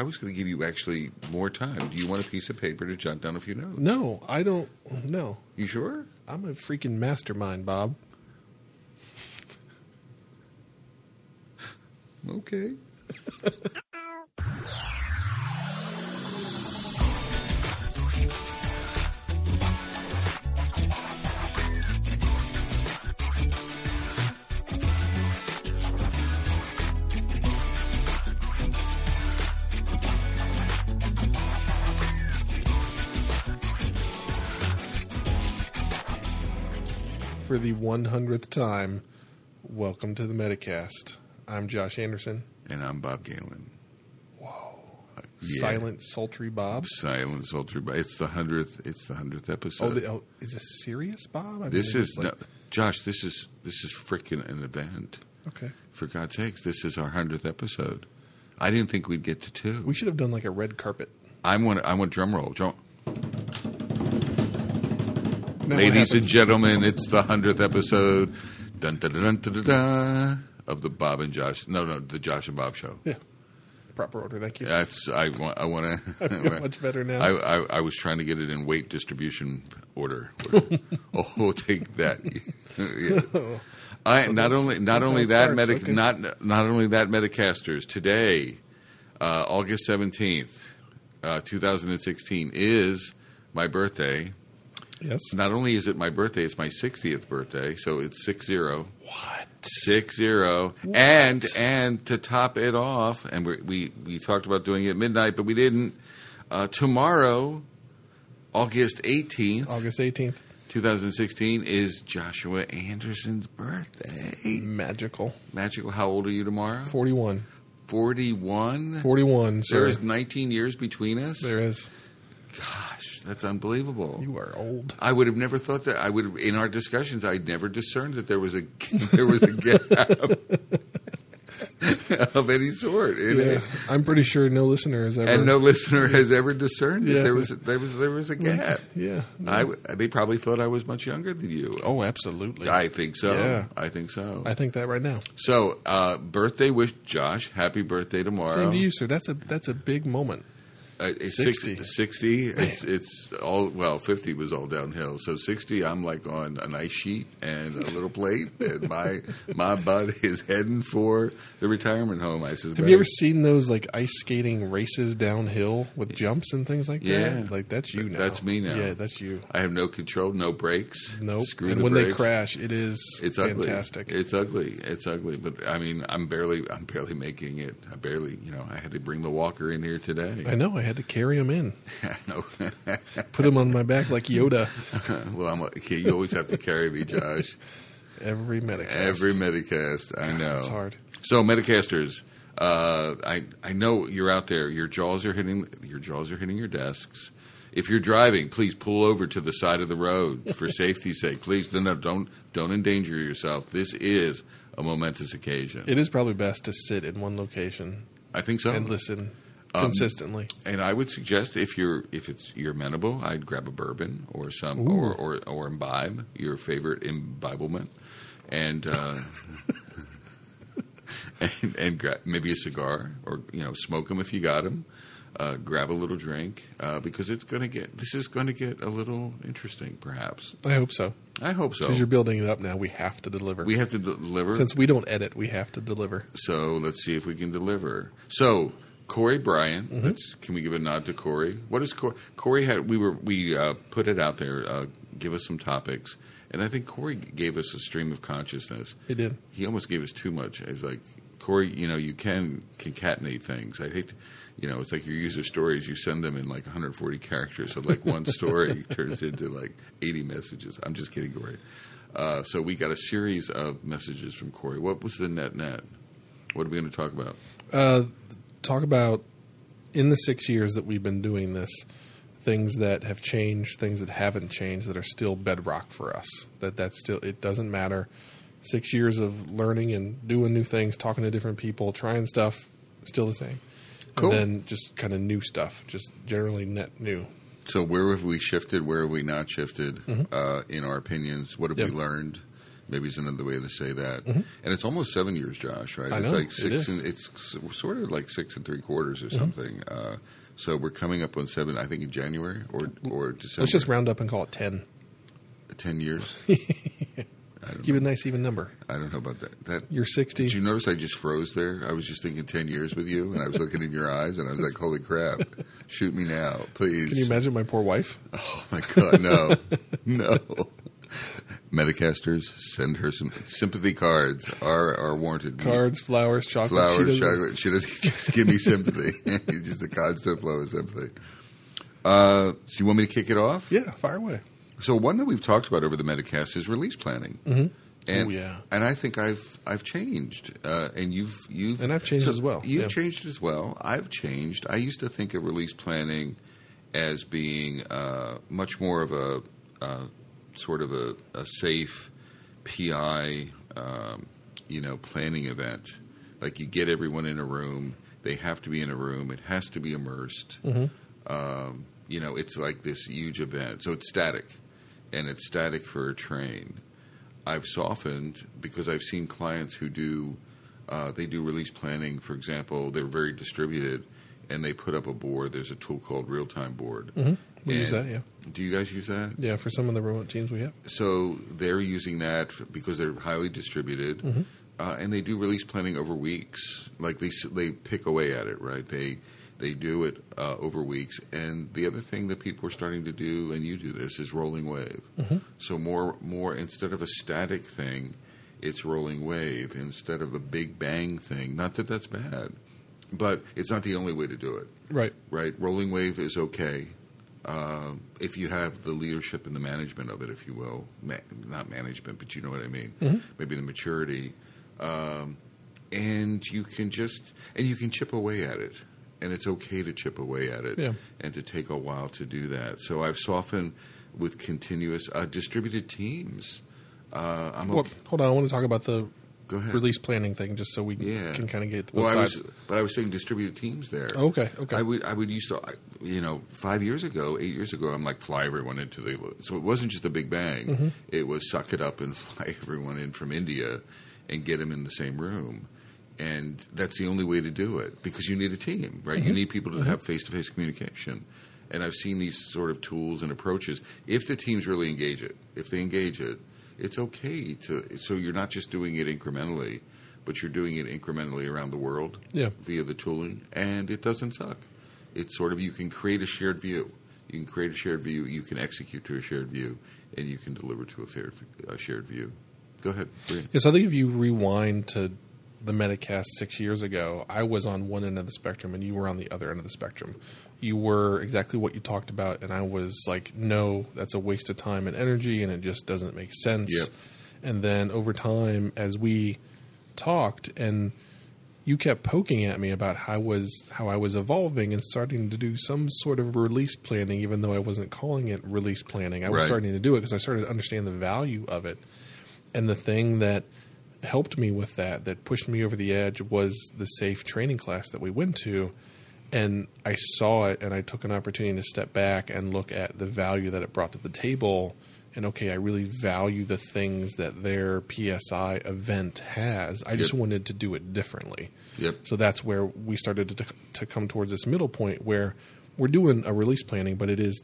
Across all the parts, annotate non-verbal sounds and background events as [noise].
I was going to give you actually more time. Do you want a piece of paper to jot down a few notes? No, I don't. No, You sure? I'm a freaking mastermind, Bob. Okay. [laughs] the 100th time, welcome to the Metacast. I'm Josh Anderson. And I'm Bob Galen. Whoa. Yeah. Silent, sultry Bob. Silent Sultry, but it's the hundredth. It's the hundredth Oh, episode. the, oh, is this serious, Bob? I mean, this is like- no, Josh. This is this is freaking an event. okay. For God's sakes, this is our hundredth episode. I didn't think we'd get to two. We should have done like a red carpet. I want I want drum roll. Drum. Ladies and gentlemen, it's the hundredth episode dun, dun, dun, dun, dun, of the Bob and Josh. No, no, the Josh and Bob show. yeah, proper order. Thank you. That's I want. I want to. [laughs] [laughs] much better now. I, I, I was trying to get it in weight distribution order. [laughs] oh, take that. yeah. I, not only not only that starts, medic okay. not not only that Metacasters today, uh, August seventeenth, uh, two thousand and sixteen is my birthday. Yes. Not only is it my birthday, it's my 60th birthday, so it's six zero What? six zero. And and to top it off, and we we we talked about doing it at midnight, but we didn't. Uh, tomorrow, August 18th, August 18th. 2016, is Joshua Anderson's birthday. Magical. Magical. How old are you tomorrow? 41. 41. 41, sir. There is 19 years between us. There is. That's unbelievable. You are old. I would have never thought that. I would in our discussions. I'd never discerned that there was a [laughs] there was a gap [laughs] of any sort, Yeah. I'm pretty sure no listener has ever. and no listener has ever discerned that Yeah. there was there was there was a gap. Yeah. I they probably thought I was much younger than you. Oh, absolutely. I think so. Yeah. I think so. I think that right now. so, uh, birthday wish, Josh. Happy birthday tomorrow. Same to you, sir. That's a that's a big moment. Uh, it's 60. 60. 60 it's, it's all, well, 50 was all downhill. So 60, I'm like on an ice sheet and a little plate, and my [laughs] my butt is heading for the retirement home, I suspect. Have you ever seen those like ice skating races downhill with jumps and things like Yeah. that? Like that's you now. That's me now. Yeah, that's you. I have no control, no brakes. Nope. Screw and the when brakes. they crash, it is It's ugly. fantastic. It's ugly. It's ugly. But I mean, I'm barely, I'm barely making it. I barely, you know, I had to bring the walker in here today. I know. I had to carry him in, [laughs] I know. [laughs] put him on my back like Yoda. [laughs] well, I'm. Okay, you always have to carry me, Josh. Every Metacast. Every Metacast, I know. It's hard. So Metacasters, uh, I I know you're out there. Your jaws are hitting your jaws are hitting your desks. If you're driving, please pull over to the side of the road for safety's sake. Please, no, no, don't don't endanger yourself. This is a momentous occasion. It is probably best to sit in one location I think so. and listen Um, consistently. And I would suggest if you're if it's you're amenable, I'd grab a bourbon or some or, or or imbibe your favorite imbiblement, and uh, [laughs] and, and gra- maybe a cigar or you know smoke them if you got them. Uh, grab a little drink uh, because it's going to get this is going to get a little interesting. Perhaps I hope so. I hope so. Because you're building it up now. We have to deliver. We have to deliver. Since we don't edit, we have to deliver. So let's see if we can deliver. So Corey Bryant, Mm-hmm. can we give a nod to Corey? What is Corey? Corey had we were we uh, put it out there. Uh, give us some topics, and I think Corey gave us a stream of consciousness. He did. He almost gave us too much. It's like Corey, you know, you can concatenate things. I hate. To, you know, it's like your user stories. You send them in like 140 characters, so like one story [laughs] turns into like 80 messages. I'm just kidding, Corey. Uh, so we got a series of messages from Corey. What was the net net? What are we going to talk about? Uh, talk about in the six years that we've been doing this, things that have changed, things that haven't changed, that are still bedrock for us. That that's still it doesn't matter. Six years of learning and doing new things, talking to different people, trying stuff, still the same. Cool. And then just kind of new stuff, just generally net new. So where have we shifted? Where have we not shifted uh, in our opinions? What have Yep. we learned? Maybe is another way to say that. And it's almost seven years, Josh. Right? Mm-hmm. I it's know, like six. Mm-hmm. and it's sort of like six and three quarters or something. Uh, so we're coming up on seven. I think in January or or December. Let's just round up and call it 10. ten years. [laughs] Keep know. a nice even number. I don't know about that. That You're 60. Did you notice I just froze there? I was just thinking 10 years with you, and I was looking in your eyes, and I was like, holy crap, shoot me now, please. Can you imagine my poor wife? Oh, my God, no. no. [laughs] Metacasters, send her some sympathy cards are, are warranted. Cards, flowers, chocolate. Flowers, doesn't- chocolate. She doesn't just give me [laughs] sympathy. [laughs] it's just a constant flow of sympathy. Uh, so you want me to kick it off? Yeah, fire away. So one that we've talked about over the Metacast is release planning. Mm-hmm. And, Oh, yeah. and I think I've I've changed, uh, and you've you've And I've changed as well, You've yeah. changed as well. I've changed. I used to think of release planning as being uh, much more of a uh, sort of a, a safe PI, um, you know, planning event. Like you get everyone in a room. They have to be in a room. It has to be immersed. Um, you know, it's like this huge event. So it's static, and it's static for a train. I've softened because I've seen clients who do uh, they do release planning. For example, they're very distributed, and they put up a board. There's a tool called RealtimeBoard. Mm-hmm. We use that, yeah. Do you guys use that? Yeah, for some of the remote teams we have. So they're using that because they're highly distributed, Mm-hmm. uh, and they do release planning over weeks. Like they they pick away at it, right? They they do it uh, over weeks. And the other thing that people are starting to do, and you do this, is rolling wave. Mm-hmm. So more more instead of a static thing, it's rolling wave instead of a big bang thing. Not that that's bad, but it's not the only way to do it Right. right? Rolling wave is okay um, if you have the leadership and the management of it, if you will. Ma- not management, but you know what I mean. Mm-hmm. Maybe the maturity, um, and you can just and you can chip away at it, and it's okay to chip away at it, Yeah. and to take a while to do that. So I've softened with continuous uh, distributed teams. Uh, I'm Well, okay. hold on. I want to talk about the Go ahead. release planning thing just so we Yeah. can kind of get both well, I was, but I was saying distributed teams there. Okay, okay. I would, I would used to, I- you know, five years ago, eight years ago, I'm like fly everyone into the. So it wasn't just a big bang. Mm-hmm. It was suck it up and [laughs] fly everyone in from India, and get them in the same room. And that's the only way to do it because you need a team, right? Mm-hmm. You need people to have face to face communication. And I've seen these sort of tools and approaches. If the teams really engage it, if they engage it, it's okay to. So you're not just doing it incrementally, but you're doing it incrementally around the world Yeah. via the tooling, and it doesn't suck. It's sort of you can create a shared view. You can create a shared view. You can execute to a shared view, and you can deliver to a, fair, a shared view. Go ahead. Bria. Yes, I think if you rewind to the Metacast six years ago, I was on one end of the spectrum and you were on the other end of the spectrum. You were exactly what you talked about, and I was like, no, that's a waste of time and energy, and it just doesn't make sense. Yep. And then over time, as we talked, and you kept poking at me about how I was how I was evolving and starting to do some sort of release planning, even though I wasn't calling it release planning. I was Right. starting to do it because I started to understand the value of it. And the thing that helped me with that, that pushed me over the edge, was the safe training class that we went to. And I saw it, and I took an opportunity to step back and look at the value that it brought to the table. And okay, I really value the things that their PSI event has. I just wanted to do it differently. Yep. So that's where we started to, to come towards this middle point where we're doing a release planning, but it is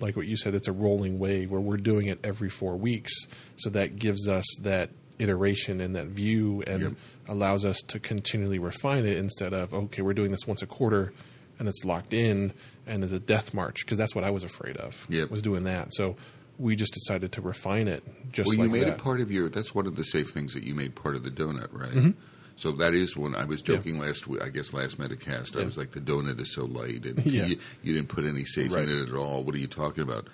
like what you said, it's a rolling wave where we're doing it every four weeks. So that gives us that iteration and that view and Yep. allows us to continually refine it instead of, okay, we're doing this once a quarter and it's locked in and is a death march because that's what I was afraid of. Yep. Was doing that. So we just decided to refine it just Well, like you made that. it part of your. That's one of the safe things that you made part of the donut, right? Mm-hmm. So that is when I was joking last week. I guess last Metacast, I was like, the donut is so light, and [laughs] Yeah. you, you didn't put any safe Right. in it at all. What are you talking about?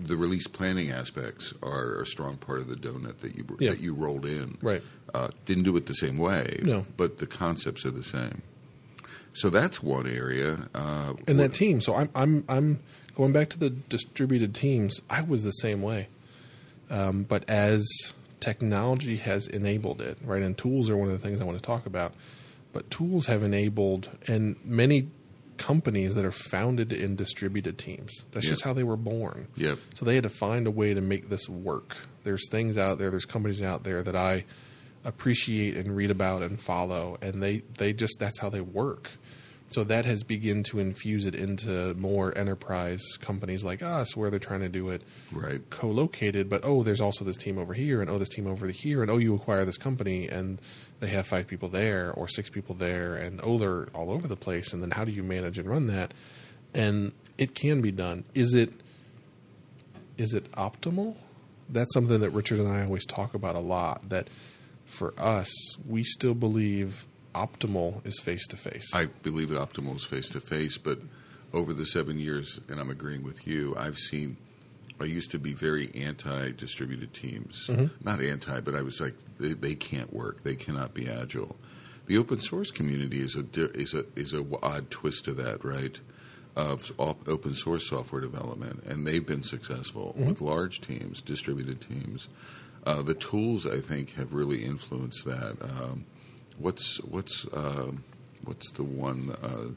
The release planning aspects are a strong part of the donut that you Yeah. that you rolled in. Right. Uh, didn't do it the same way. No. But the concepts are the same. So that's one area. Uh, and that team. So I'm I'm I'm going back to the distributed teams. I was the same way, um, but as technology has enabled it, right? And tools are one of the things I want to talk about. But tools have enabled, and many companies that are founded in distributed teams. That's Yeah. just how they were born. Yep. So they had to find a way to make this work. There's things out there, there's companies out there that I appreciate and read about and follow, and they, they just that's how they work. So that has begun to infuse it into more enterprise companies like us, where they're trying to do it Right. co-located, but oh, there's also this team over here, and oh, this team over here, and oh, you acquire this company, and they have five people there or six people there, and oh, they're all over the place. And then how do you manage and run that? And it can be done. Is it is it optimal? That's something that Richard and I always talk about a lot. That for us, we still believe optimal is face to face. I believe that optimal is face to face, but over the seven years, and I'm agreeing with you, I've seen. I used to be very anti distributed teams. Not anti, but I was like, they, they can't work. They cannot be agile. The open source community is a is a is a odd twist to that, right? Of op- open source software development, and they've been successful with large teams, distributed teams. Uh, the tools, I think, have really influenced that. Um, what's what's um, what's the one uh,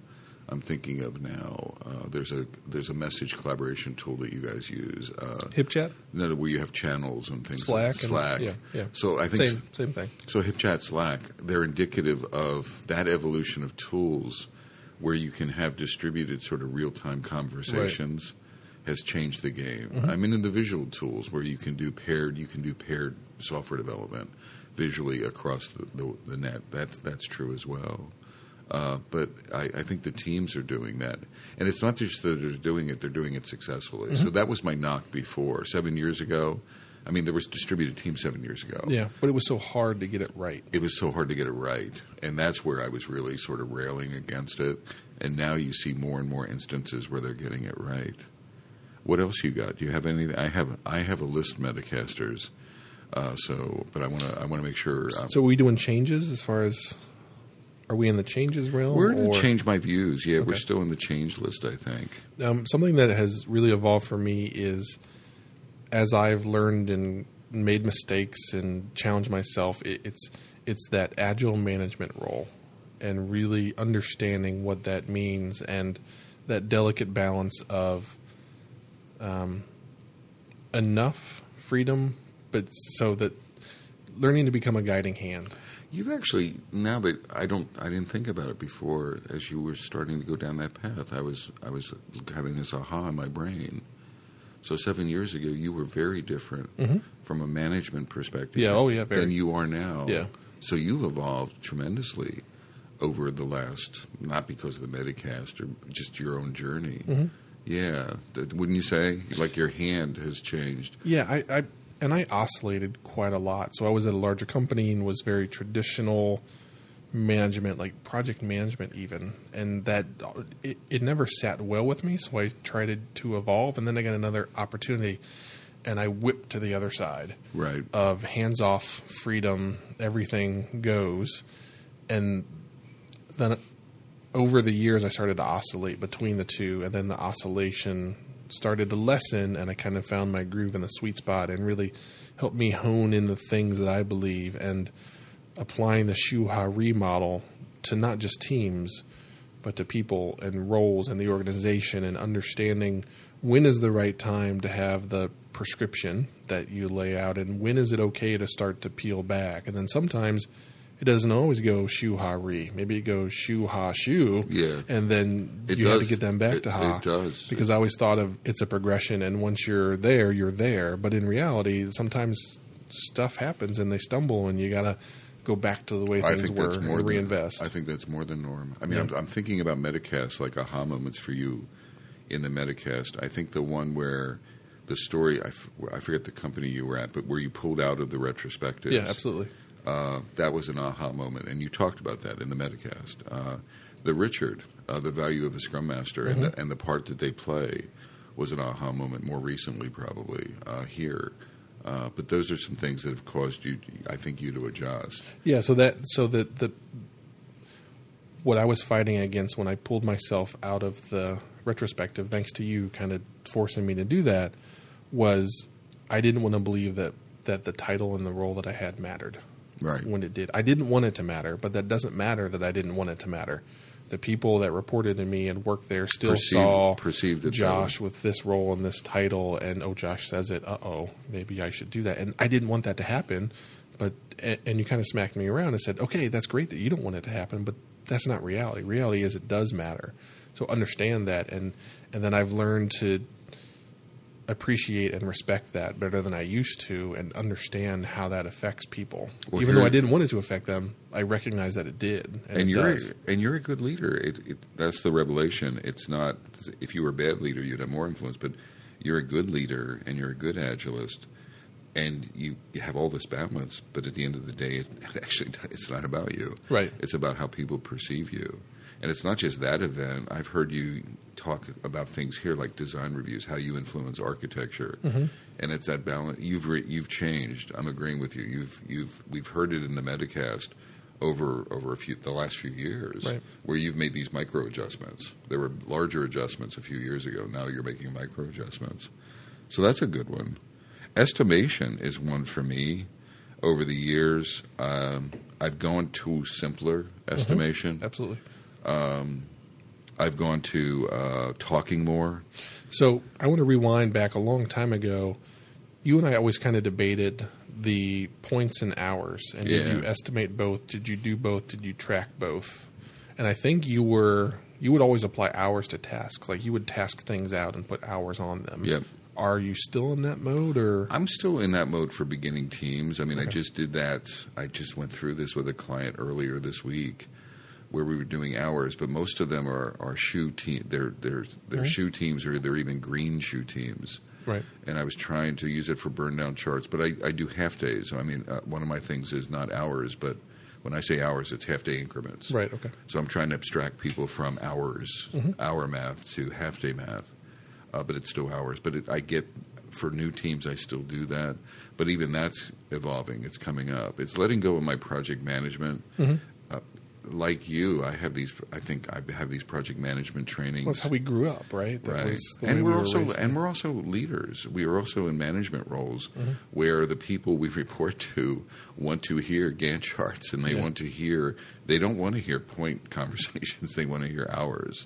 I'm thinking of now? Uh, there's a there's a message collaboration tool that you guys use. Uh, HipChat, no, where you have channels and things. Slack, like and- Slack. yeah, yeah. So I think same same thing. so HipChat Slack, they're indicative of that evolution of tools where you can have distributed sort of real time conversations has changed the game. Mm-hmm. I mean in the visual tools where you can do paired you can do paired software development visually across the, the, the net. That's that's true as well. Uh, but I, I think the teams are doing that, and it's not just that they're doing it; they're doing it successfully. Mm-hmm. So that was my knock before seven years ago. I mean, there was distributed teams seven years ago Yeah, but it was so hard to get it right. it was so hard to get it right. And that's where I was really sort of railing against it. And now you see more and more instances where they're getting it right. What else you got? Do you have anything? I have I have a list Metacasters. Uh, so, but I want to I want to make sure uh, So are we doing changes as far as are we in the changes realm? we're to or- change my views. Yeah, we're still in the change list. I think. Um, something that has really evolved for me is as I've learned and made mistakes and challenged myself, it, it's it's that agile management role and really understanding what that means and that delicate balance of um, enough freedom, but so that learning to become a guiding hand. You've actually now that I don't I didn't think about it before as you were starting to go down that path. I was I was having this aha in my brain. So seven years ago, you were very different from a management perspective. Mm-hmm. Yeah, oh, yeah, very. than you are now. Yeah. So you've evolved tremendously over the last, not because of the Metacast or just your own journey. Mm-hmm. Yeah, wouldn't you say? Like your hand has changed. Yeah, I, I and I oscillated quite a lot. So I was at a larger company and was very traditional management, like project management, even, and that it, it never sat well with me. So I tried to evolve, and then I got another opportunity, and I whipped to the other side Right. of hands off, freedom, everything goes, and then over the years I started to oscillate between the two, and then the oscillation started to lessen, and I kind of found my groove in the sweet spot, and really helped me hone in the things that I believe and applying the Shu Ha Ri model to not just teams, but to people and roles and the organization and understanding when is the right time to have the prescription that you lay out and when is it okay to start to peel back. And then sometimes it doesn't always go shu ha ri. Maybe it goes shu ha shu. Yeah. And then It you have to get them back It- to ha. it does. Because I always thought of it's a progression and once you're there, you're there. But in reality, sometimes stuff happens and they stumble and you gotta go back to the way I things think were that's more and than, reinvest. I think that's more than norm. I mean, Yeah. I'm, I'm thinking about Metacast like aha moments for you in the Metacast. I think the one where the story I, f- I forget the company you were at, but where you pulled out of the retrospective. yeah, absolutely. Uh, that was an aha moment, and you talked about that in the Metacast. Uh, the Richard, uh, the value of a Scrum Master, and, the, and the part that they play was an aha moment. More recently, probably uh, here. Uh, but those are some things that have caused you, I think, you to adjust. Yeah, so that so that the what I was fighting against when I pulled myself out of the retrospective, thanks to you kind of forcing me to do that, was I didn't want to believe that that the title and the role that I had mattered Right. when it did. I didn't want it to matter, but that doesn't matter that I didn't want it to matter. The people that reported to me and worked there still Perceived- saw perceived Josh way. with this role and this title, and oh, Josh says it. Uh oh, maybe I should do that. And I didn't want that to happen, but and you kind of smacked me around and said, okay, that's great that you don't want it to happen, but that's not reality. Reality is it does matter. So understand that, and and then I've learned to appreciate and respect that better than I used to, and understand how that affects people. Well, Even though I didn't want it to affect them, I recognize that it did, and, and it you're does. and you're a good leader. It, it, that's the revelation. It's not if you were a bad leader, you'd have more influence. But you're a good leader, and you're a good agilist, and you, you have all this balance. But at the end of the day, [laughs] it, actually it's not about you. Right. It's about how people perceive you. And it's not just that event. I've heard you talk about things here, like design reviews, how you influence architecture, Mm-hmm. and it's that balance. You've re, you've changed. I'm agreeing with you. You've you've we've heard it in the Metacast over over a few the last few years, Right. where you've made these micro adjustments. There were larger adjustments a few years ago. Now you're making micro adjustments. So that's a good one. Estimation is one for me. Over the years, um, I've gone to simpler estimation. Absolutely. I've gone to uh, talking more. So I want to rewind back a long time ago. You and I always kind of debated the points and hours, and did you estimate both? Did you do both? Did you track both? And I think you were you would always apply hours to tasks. Like you would task things out and put hours on them. Yep. Are you still in that mode, or I'm still in that mode for beginning teams. I mean, I just did that. I just went through this with a client earlier this week, where we were doing hours, but most of them are, are shu team. They're they're they're shu teams, or they're even green shu teams. right? And I was trying to use it for burn down charts, but I, I do half days. I mean, uh, one of my things is not hours, but when I say hours, it's half day increments. Right. Okay. So I'm trying to abstract people from hours, hour math to half day math, uh, but it's still hours. But it, I get for new teams, I still do that. But even that's evolving. It's coming up. It's letting go of my project management. Uh, like you, I have these. I think I have these project management trainings. Well, that's how we grew up, right? That Right, was the way and we we're were also raised. and we're also leaders. We are also in management roles mm-hmm. where the people we report to want to hear Gantt charts and they Yeah. want to hear. They don't want to hear point [laughs] conversations. They want to hear hours,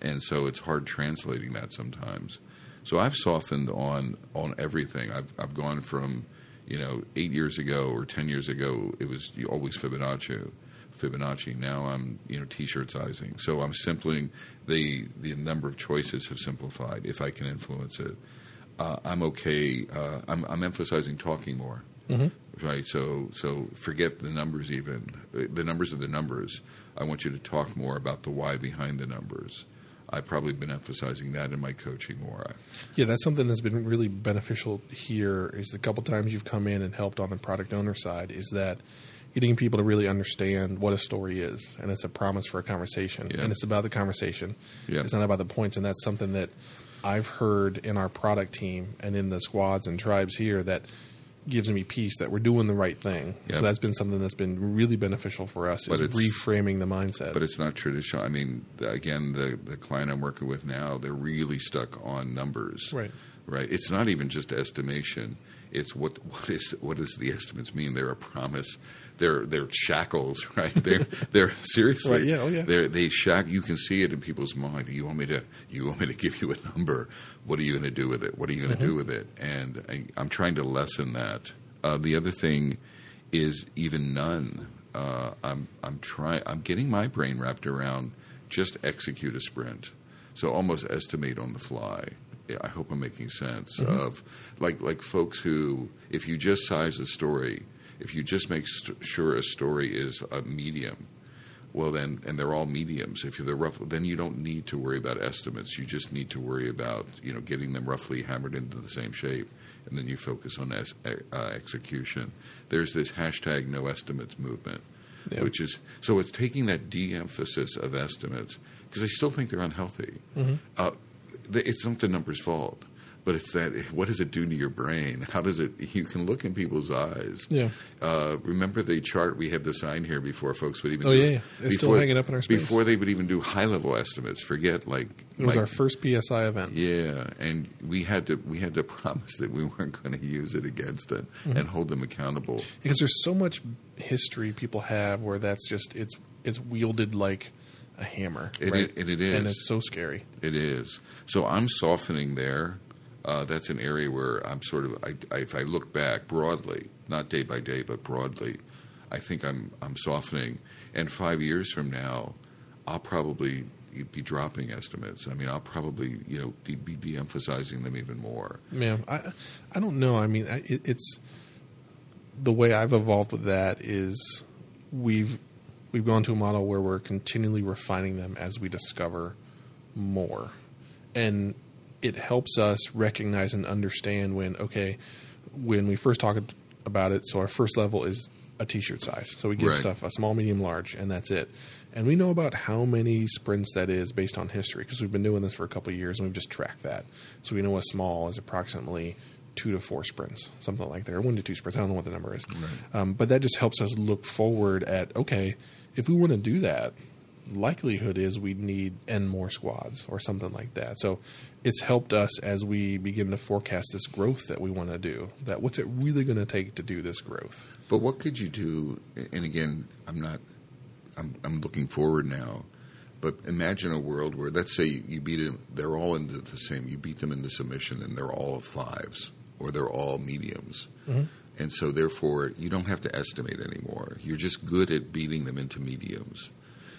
and so it's hard translating that sometimes. So I've softened on on everything. I've I've gone from you know eight years ago or ten years ago it was always Fibonacci. Fibonacci. Now I'm, you know, t-shirt sizing. So I'm simpling the the number of choices have simplified. If I can influence it, uh, I'm okay. Uh, I'm, I'm emphasizing talking more. Right. So so forget the numbers. Even Uh, the numbers are the numbers. I want you to talk more about the why behind the numbers. I've probably been emphasizing that in my coaching more. Yeah, that's something that's been really beneficial here. Is the couple times you've come in and helped on the product owner side is that getting people to really understand what a story is, and it's a promise for a conversation, Yeah. and it's about the conversation. Yeah. It's not about the points, and that's something that I've heard in our product team and in the squads and tribes here that gives me peace that we're doing the right thing. Yeah. So that's been something that's been really beneficial for us But is it's- reframing the mindset. But it's not traditional. I mean, again, the the client I'm working with now, they're really stuck on numbers. Right. Right. It's not even just estimation. It's what what is what does the estimates mean? They're a promise. They're they're shackles, [laughs] right? They're they're seriously. Right, yeah, oh, yeah. They're they shack. You can see it in people's mind. You want me to you want me to [laughs] give you a number? What are you going to do with it? What are you going to Mm-hmm. do with it? And I, I'm trying to lessen that. Uh, the other thing is even none. Uh, I'm I'm trying. I'm getting my brain wrapped around just execute a sprint. So almost estimate on the fly. I hope I'm making sense of like like folks who if you just size a story, if you just make st- sure a story is a medium, well then and they're all mediums. If you're the rough, then you don't need to worry about estimates. You just need to worry about you know getting them roughly hammered into the same shape, and then you focus on es- uh, execution. There's this hashtag no estimates movement, Yeah. which is so it's taking that de-emphasis of estimates because I still think they're unhealthy. Mm-hmm. Uh, it's not the numbers' fault. But it's that. What does it do to your brain? How does it? You can look in people's eyes. Yeah. Uh, remember the chart we had the sign here before folks would even. Oh, do, yeah, yeah. It's still hanging up in our space. Before they would even do high level estimates. Forget like it was like- our first PSI event. yeah, and we had to we had to [laughs] promise that we weren't going to use it against them Mm-hmm. and hold them accountable. because there's so much history people have where that's just it's it's wielded like a hammer. It right? i- and it is. and it's so scary. It is. So I'm softening there. Uh, that's an area where I'm sort of. I, I, if I look back broadly, not day by day, but broadly, I think I'm I'm softening. And five years from now, I'll probably be dropping estimates. I mean, I'll probably you know de- be de-emphasizing them even more. Yeah, I I don't know. I mean, I, it, it's the way I've evolved with that is we've we've gone to a model where we're continually refining them as we discover more, and it helps us recognize and understand when okay, when we first talk about it. So our first level is a t-shirt size. So we give Right. stuff a small, medium, large, and that's it. And we know about how many sprints that is based on history because we've been doing this for a couple of years and we've just tracked that. So we know a small is approximately two to four sprints, something like that, or one to two sprints. I don't know what the number is. Um, but that just helps us look forward at okay, if we want to do that, likelihood is we need n more squads or something like that. So it's helped us as we begin to forecast this growth that we want to do. That what's it really going to take to do this growth? But what could you do? And again, I'm not. I'm, I'm looking forward now. But imagine a world where, let's say, you beat them. They're all into the same. You beat them into submission, and they're all fives, or they're all mediums. Mm-hmm. And so, therefore, you don't have to estimate anymore. You're just good at beating them into mediums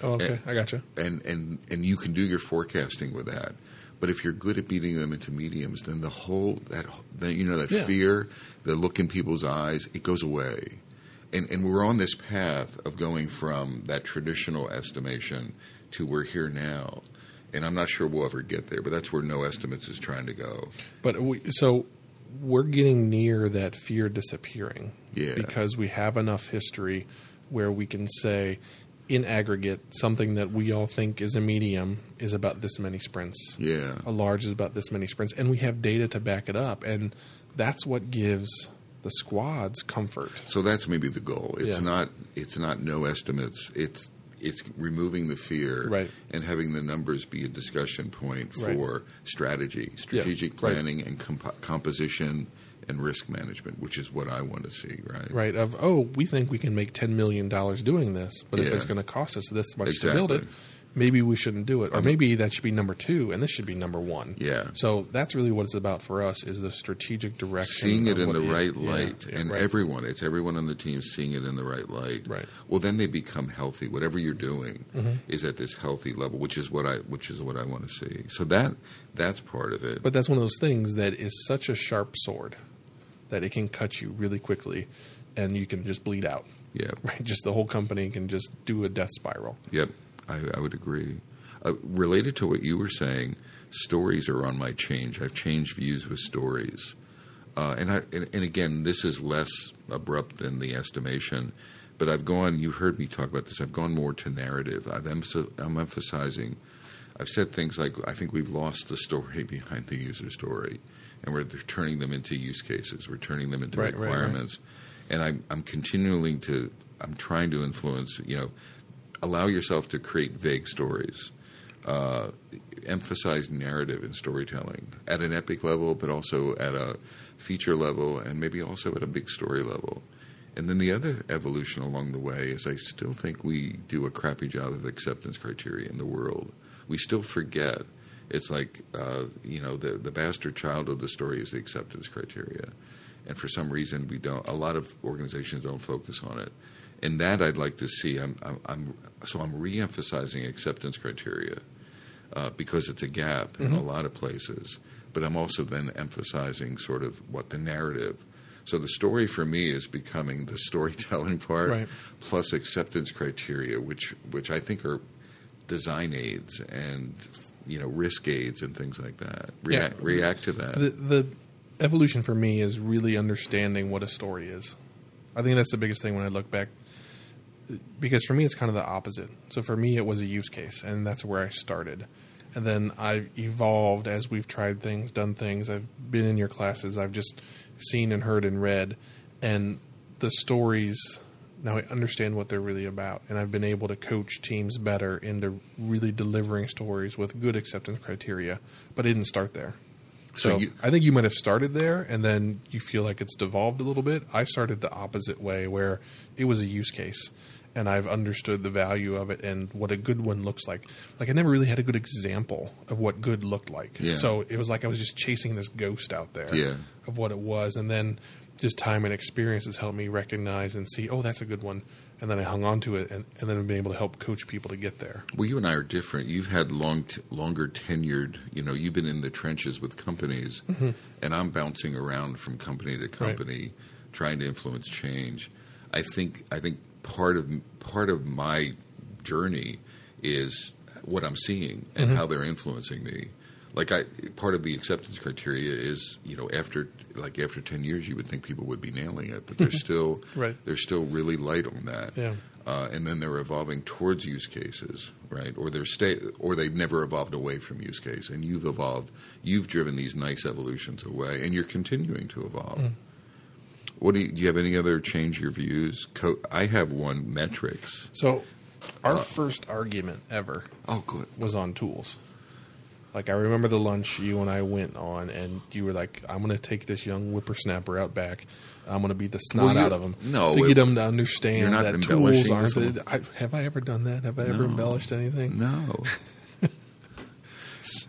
Oh, okay, Eh. I gotcha. and and and you can do your forecasting with that. But if you're good at beating them into mediums, then the whole that that you know that Yeah. fear, the look in people's eyes, it goes away. And and we're on this path of going from that traditional estimation to we're here now. And I'm not sure we'll ever get there, but that's where no estimates is trying to go. But we, so we're getting near that fear disappearing. Yeah. Because we have enough history where we can say, in aggregate, something that we all think is a medium is about this many sprints. Yeah. A large is about this many sprints. And we have data to back it up. And that's what gives the squads comfort. So that's maybe the goal. It's Yeah. not it's not no estimates. It's it's removing the fear Right. and having the numbers be a discussion point Right. for strategy, strategic right. planning, and comp- composition and risk management, which is what I want to see. Right. Right, of oh, we think we can make ten million dollars doing this, but if Yeah. it's going to cost us this much to build it, maybe we shouldn't do it, or maybe that should be number two, and this should be number one. Yeah. So that's really what it's about for us: is the strategic direction, Seeing it in the right yeah, light, yeah, and right. everyone, it's everyone on the team seeing it in the right light. Right. Well, then they become healthy. Whatever you're doing Mm-hmm. is at this healthy level, which is what I, which is what I want to see. So that, that's part of it. But that's one of those things that is such a sharp sword that it can cut you really quickly, and you can just bleed out. yeah. [laughs] Right, just the whole company can just do a death spiral. Yep, I, I would agree. Uh, related to what you were saying, stories are on my change. I've changed views with stories, uh, and I and, and again, this is less abrupt than the estimation. But I've gone. you've heard me talk about this. I've gone more to narrative. I've emph- I'm emphasizing. I've said things like, "I think we've lost the story [laughs] behind the user story, and we're turning them into use cases. We're turning them into Right, right, right. requirements." And I'm I'm continuing to. I'm trying to influence. You know, allow yourself to create vague stories. Uh, emphasize narrative and storytelling at an epic level, but also at a feature level, and maybe also at a big story level. And then the other evolution along the way is I still think we do a crappy job of acceptance criteria in the world. We still forget. It's like, uh, you know, the, the bastard child of the story is the acceptance criteria. And for some reason, we don't, a lot of organizations don't focus on it. And that I'd like to see. I'm, I'm, I'm so I'm re emphasizing acceptance criteria uh, because it's a gap in a lot of places. But I'm also then emphasizing sort of what the narrative. So the story for me is becoming the storytelling [laughs] part Right. plus acceptance criteria, which which I think are design aids and you know risk aids and things like that. React, Yeah. react to that. The, the evolution for me is really understanding what a story is. I think that's the biggest thing when I look back. Because for me, it's kind of the opposite. So for me, it was a use case, and that's where I started. And then I've evolved as we've tried things, done things. I've been in your classes. I've just seen and heard and read. And the stories, now I understand what they're really about. And I've been able to coach teams better into really delivering stories with good acceptance criteria. But I didn't start there. So So, you- I think you might have started there, and then you feel like it's devolved a little bit. I started the opposite way, where it was a use case, and I've understood the value of it and what a good one looks like. Like I never really had a good example of what good looked like. Yeah. So it was like I was just chasing this ghost out there Yeah. of what it was, and then just time and experience has helped me recognize and see, oh, that's a good one, and then I hung on to it, and, and then I've been able to help coach people to get there. Well, you and I are different. You've had long, t- longer tenured. You know, you've been in the trenches with companies, mm-hmm. and I'm bouncing around from company to company, trying to influence change. I think. I think part of part of my journey is what I'm seeing and how they're influencing me. Like I, part of the acceptance criteria is, you know, after like after ten years, you would think people would be nailing it, but they're [laughs] still Right. they're still really light on that Yeah. uh, and then they're evolving towards use cases, right? Or they're stay, or they've never evolved away from use case, and you've evolved. You've driven these nice evolutions away, and you're continuing to evolve. Mm. What do you, do you have any other change your views? Co- I have one metrics. So, our Uh, first argument ever Oh, good. was on tools. Like I remember the lunch you and I went on, and you were like, "I'm going to take this young whippersnapper out back. I'm going to beat the snot Well, you- out of him no, to it- get him to you're understand not that embellishing tools aren't. this The, I, have I ever done that? Have I ever embellished anything? No. [laughs]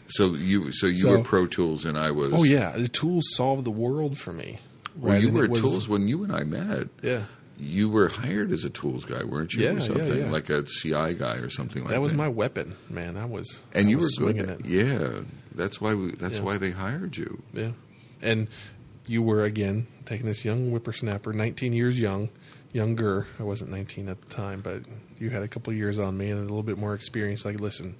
so you, so you So- were Pro Tools, and I was. Oh yeah, the tools solve the world for me. Well, you were was- Tools when you and I met. Yeah, You were hired as a Tools guy, weren't you? Yeah, or something yeah. like a CI guy or something like that. that was my weapon, man. I was and I you were good. At, it. yeah, that's why we. That's Yeah. why they hired you. Yeah. And you were again taking this young whippersnapper, 19 years young, younger. I wasn't 19 at the time, but you had a couple years on me and a little bit more experience. Like, listen,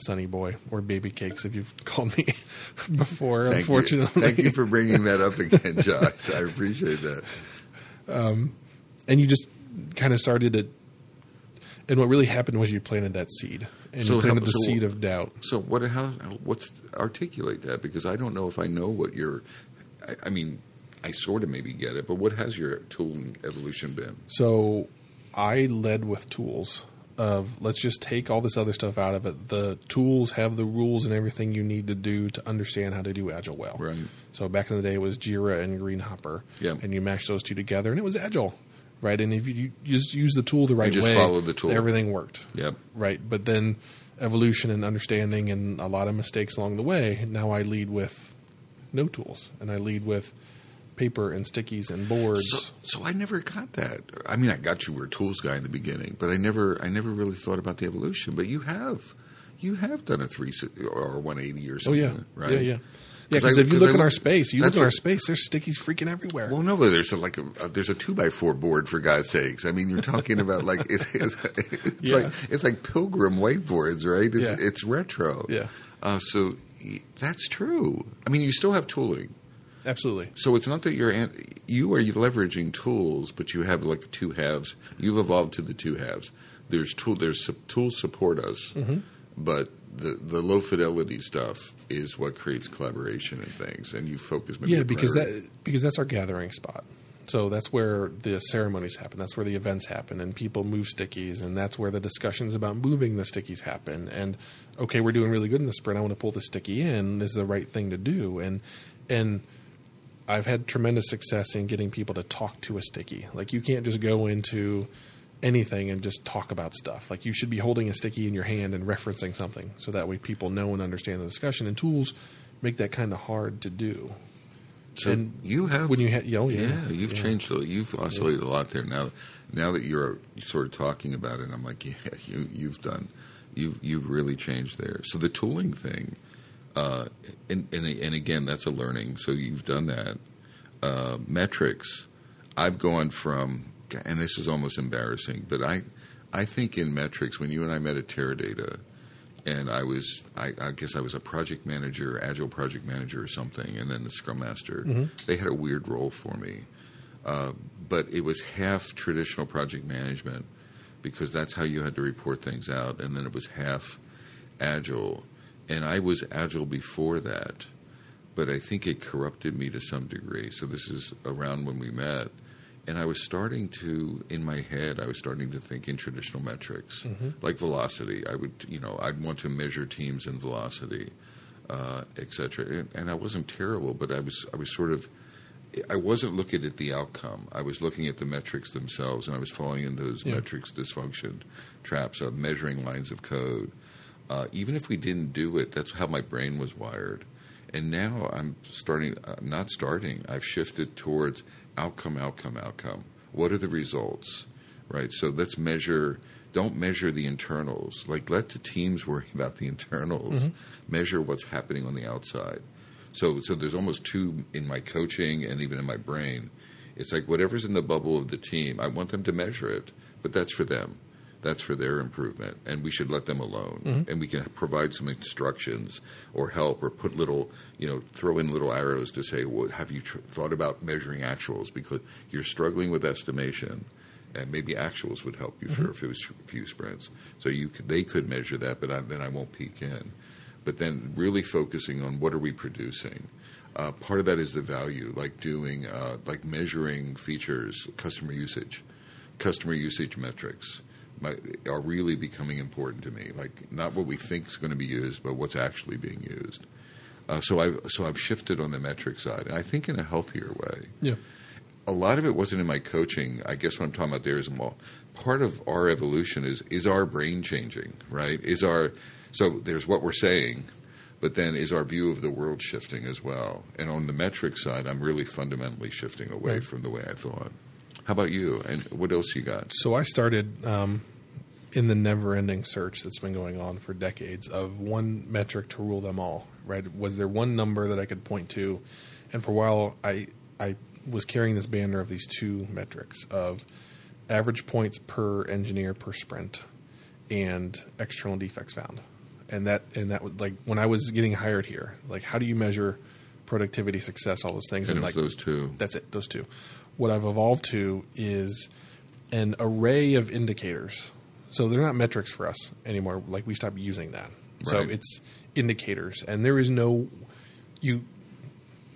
Sonny Boy or Baby Cakes, if you've [laughs] called me [laughs] before. Thank unfortunately, you. Thank you for bringing that up again, Josh. I appreciate that. Um, and you just kind of started it. And what really happened was you planted that seed, and So you planted how- the so- seed of doubt. So what? How? What's articulate that? Because I don't know if I know what your. I, I mean, I sort of maybe get it, but what has your tooling evolution been? So I led with tools of let's just take all this other stuff out of it. The tools have the rules and everything you need to do to understand how to do agile well. Right. So back in the day it was Jira and Greenhopper. Yeah. And you mash those two together and it was agile. Right. And if you, you just use the tool the right just way, followed the tool. everything worked. Yep. Right. But then evolution and understanding and a lot of mistakes along the way, now I lead with no tools. And I lead with paper and stickies and boards. So, so I never got that. I mean, I got you were a tools guy in the beginning, but I never, I never really thought about the evolution. But you have, you have done a three or one eighty or Oh something. yeah, right? Yeah, yeah, yeah. 'Cause Because if you look I in our space, you look in our space. There's stickies freaking everywhere. Well, no, but there's a, like a, uh, there's a two by four board for God's sakes. I mean, you're talking about like it's, it's, it's [laughs] Yeah. like it's like pilgrim whiteboards, right? It's, Yeah. it's retro. Yeah. Uh, so that's true. I mean, you still have tooling. Absolutely. So it's not that you're you are leveraging tools, but you have like two halves. You've evolved to the two halves. There's tool. There's tools support us, Mm-hmm. but the the low fidelity stuff is what creates collaboration and things. And you focus. Maybe Yeah, because that because that's our gathering spot. So that's where the ceremonies happen. That's where the events happen, and people move stickies, and that's where the discussions about moving the stickies happen. And okay, we're doing really good in the sprint. I want to pull the sticky in. This is the right thing to do. And and I've had tremendous success in getting people to talk to a sticky. Like you can't just go into anything and just talk about stuff. Like you should be holding a sticky in your hand and referencing something, so that way people know and understand the discussion. And tools make that kind of hard to do. So and you have when you ha- oh, yeah, yeah, you've yeah. changed. a- You've oscillated a lot there. Now, now that you're sort of talking about it, I'm like, [laughs] yeah, you you've done, you've you've really changed there. So the tooling thing, uh, and and and again, that's a learning. So you've done that. Uh, metrics, I've gone from, and this is almost embarrassing, but I, I think in metrics when you and I met at Teradata, and I was, I, I guess I was a project manager, agile project manager or something, and then the scrum master. They had a weird role for me, uh, but it was half traditional project management because that's how you had to report things out, and then it was half agile, and I was agile before that, but I think it corrupted me to some degree. So this is around when we met. And I was starting to, in my head, I was starting to think in traditional metrics, like velocity. I would, you know, I'd want to measure teams in velocity, uh, et cetera. And, and I wasn't terrible, but I was, I was sort of I wasn't looking at the outcome. I was looking at the metrics themselves, and I was falling into those Yeah. metrics dysfunction traps of measuring lines of code. Uh, even if we didn't do it, that's how my brain was wired. And now I'm starting, uh, not starting, I've shifted towards outcome, outcome, outcome. What are the results? Right? So let's measure, don't measure the internals. Like, let the teams worry [laughs] about the internals, measure what's happening on the outside. So, so there's almost two in my coaching and even in my brain. It's like whatever's in the bubble of the team, I want them to measure it, but that's for them. That's for their improvement, and we should let them alone. And we can provide some instructions or help, or put little, you know, throw in little arrows to say, "Well, have you tr- thought about measuring actuals? Because you're struggling with estimation, and maybe actuals would help you for a few, few sprints. So you could, they could measure that, but I, then I won't peek in. But then really focusing on what are we producing. Uh, part of that is the value, like doing, uh, like measuring features, customer usage, customer usage metrics. Are really becoming important to me. Like not what we think is going to be used, but what's actually being used. Uh, so I've so I've shifted on the metric side, and I think in a healthier way Yeah. a lot of it wasn't in my coaching. I guess what I'm talking about there is well, part of our evolution is is our brain changing, right? Is our so there's what we're saying, but then is our view of the world shifting as well? And on the metric side, I'm really fundamentally shifting away Right. from the way I thought. How about you? And what else you got? So I started um, in the never-ending search that's been going on for decades of one metric to rule them all. Right? Was there one number that I could point to? And for a while, I I was carrying this banner of these two metrics of average points per engineer per sprint and external defects found. And that and that was like when I was getting hired here. Like, how do you measure productivity, success, all those things? And it like, those two. that's it, those two. What I've evolved to is an array of indicators. So they're not metrics for us anymore. Like we stopped using that. So it's indicators, and there is no you.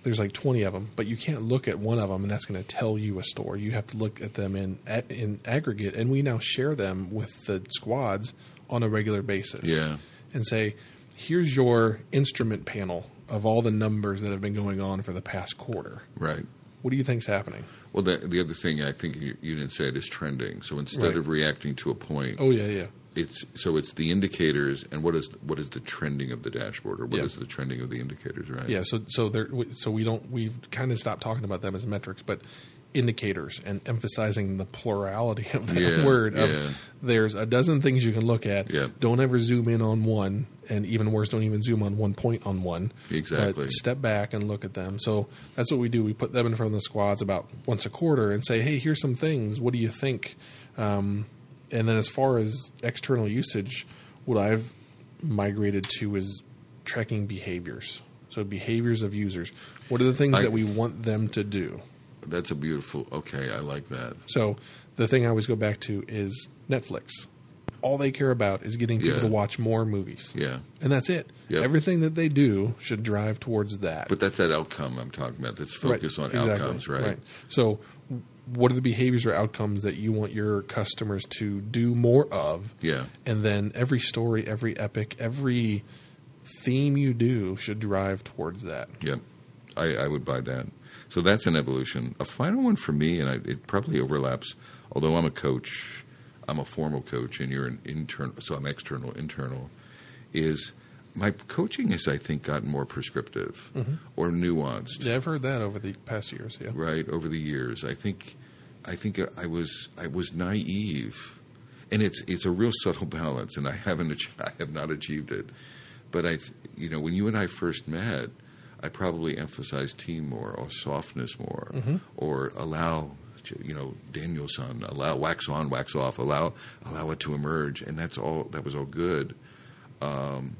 There's like 20 of them, but you can't look at one of them and that's going to tell you a story. You have to look at them in in aggregate, and we now share them with the squads on a regular basis Yeah. and say, here's your instrument panel of all the numbers that have been going on for the past quarter. Right. What do you think's happening? Well, the, the other thing I think you, you didn't say it is trending. So instead Right. of reacting to a point, Oh yeah, yeah. it's so it's the indicators and what is what is the trending of the dashboard or what is Yeah. the trending of the indicators, right? Yeah, so so there so we don't we've kind of stopped talking about them as metrics, but indicators and emphasizing the plurality [laughs] of that Yeah, word. Of yeah. There's a dozen things you can look at. Yeah. Don't ever zoom in on one, and even worse, don't even zoom on one point on one. Exactly. Step back and look at them. So that's what we do. We put them in front of the squads about once a quarter and say, "Hey, here's some things. What do you think?" Um, and then as far as external usage, what I've migrated to is tracking behaviors. So behaviors of users. What are the things I- that we want them to do? That's a beautiful. Okay, I like that. So the thing I always go back to is Netflix. All they care about is getting people Yeah. to watch more movies. Yeah, And that's it. Yep. Everything that they do should drive towards that. but that's that outcome I'm talking about. That's Right, focus on exactly, outcomes, right? So, what are the behaviors or outcomes that you want your customers to do more of? Yeah, And then every story, every epic, every theme you do should drive towards that. yeah. I, I would buy that. So that's an evolution. A final one for me, and I, it probably overlaps. Although I'm a coach, I'm a formal coach, and you're an internal, so I'm external, internal. Is my coaching has I think gotten more prescriptive Mm-hmm. or nuanced. Yeah, I've heard that over the past years. Yeah. right over the years. I think, I think I was I was naive, and it's it's a real subtle balance, and I haven't [laughs] I have not achieved it. But I, you know, when you and I first met, I probably emphasize team more, or softness more, mm-hmm. or allow. You know, Daniel-san, allow wax on, wax off, allow allow it to emerge, and that's all. That was all good um,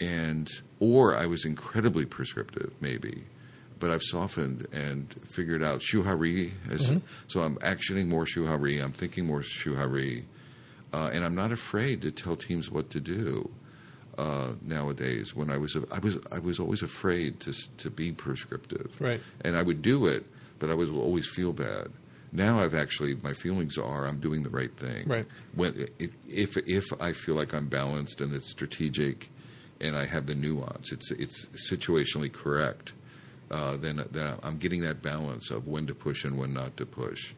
and or I was incredibly prescriptive, maybe, but I've softened and figured out shu ha ri. As, mm-hmm. So I'm actioning more shu ha ri. I'm thinking more shu ha ri, uh, and I'm not afraid to tell teams what to do uh, nowadays. When I was, I was, I was always afraid to to be prescriptive, Right. And I would do it, but I would always feel bad. Now I've actually my feelings are I'm doing the right thing. Right. When if if I feel like I'm balanced and it's strategic, and I have the nuance, it's it's situationally correct. uh, then then I'm getting that balance of when to push and when not to push.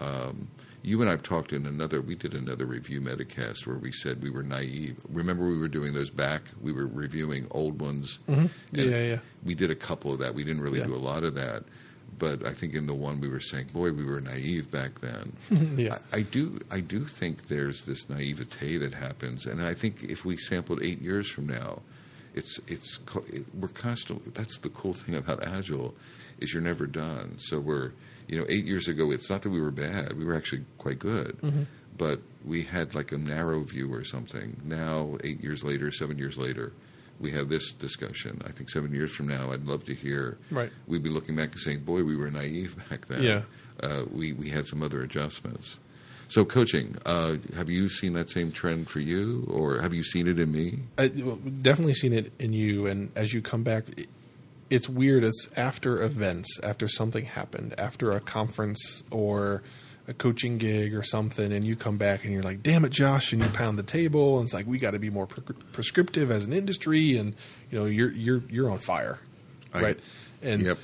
Um, you and I've talked in another. We did another review Metacast where we said we were naive. Remember, we were doing those back. We were reviewing old ones. Mm-hmm. Yeah, yeah. We did a couple of that. We didn't really Yeah. do a lot of that. But I think in the one we were saying, boy, we were naive back then. [laughs] Yeah. I, I do. I do think there's this naivete that happens, and I think if we sampled eight years from now, it's it's it, we're constantly. That's the cool thing about agile, is you're never done. So we're you know eight years ago, it's not that we were bad. We were actually quite good, but we had like a narrow view or something. Now eight years later, seven years later. We have this discussion. I think seven years from now, I'd love to hear. Right. We'd be looking back and saying, "Boy, we were naive [laughs] back then." Yeah. uh, we we had some other adjustments. So coaching, uh, have you seen that same trend for you, or have you seen it in me? I well, definitely seen it in you, and as you come back, it's weird. It's after events, after something happened, after a conference or a coaching gig or something, and you come back and you're like, "Damn it, Josh!" and you pound the table, and it's like we got to be more pre- prescriptive as an industry, and you know you're you're you're on fire, I- right? And Yep.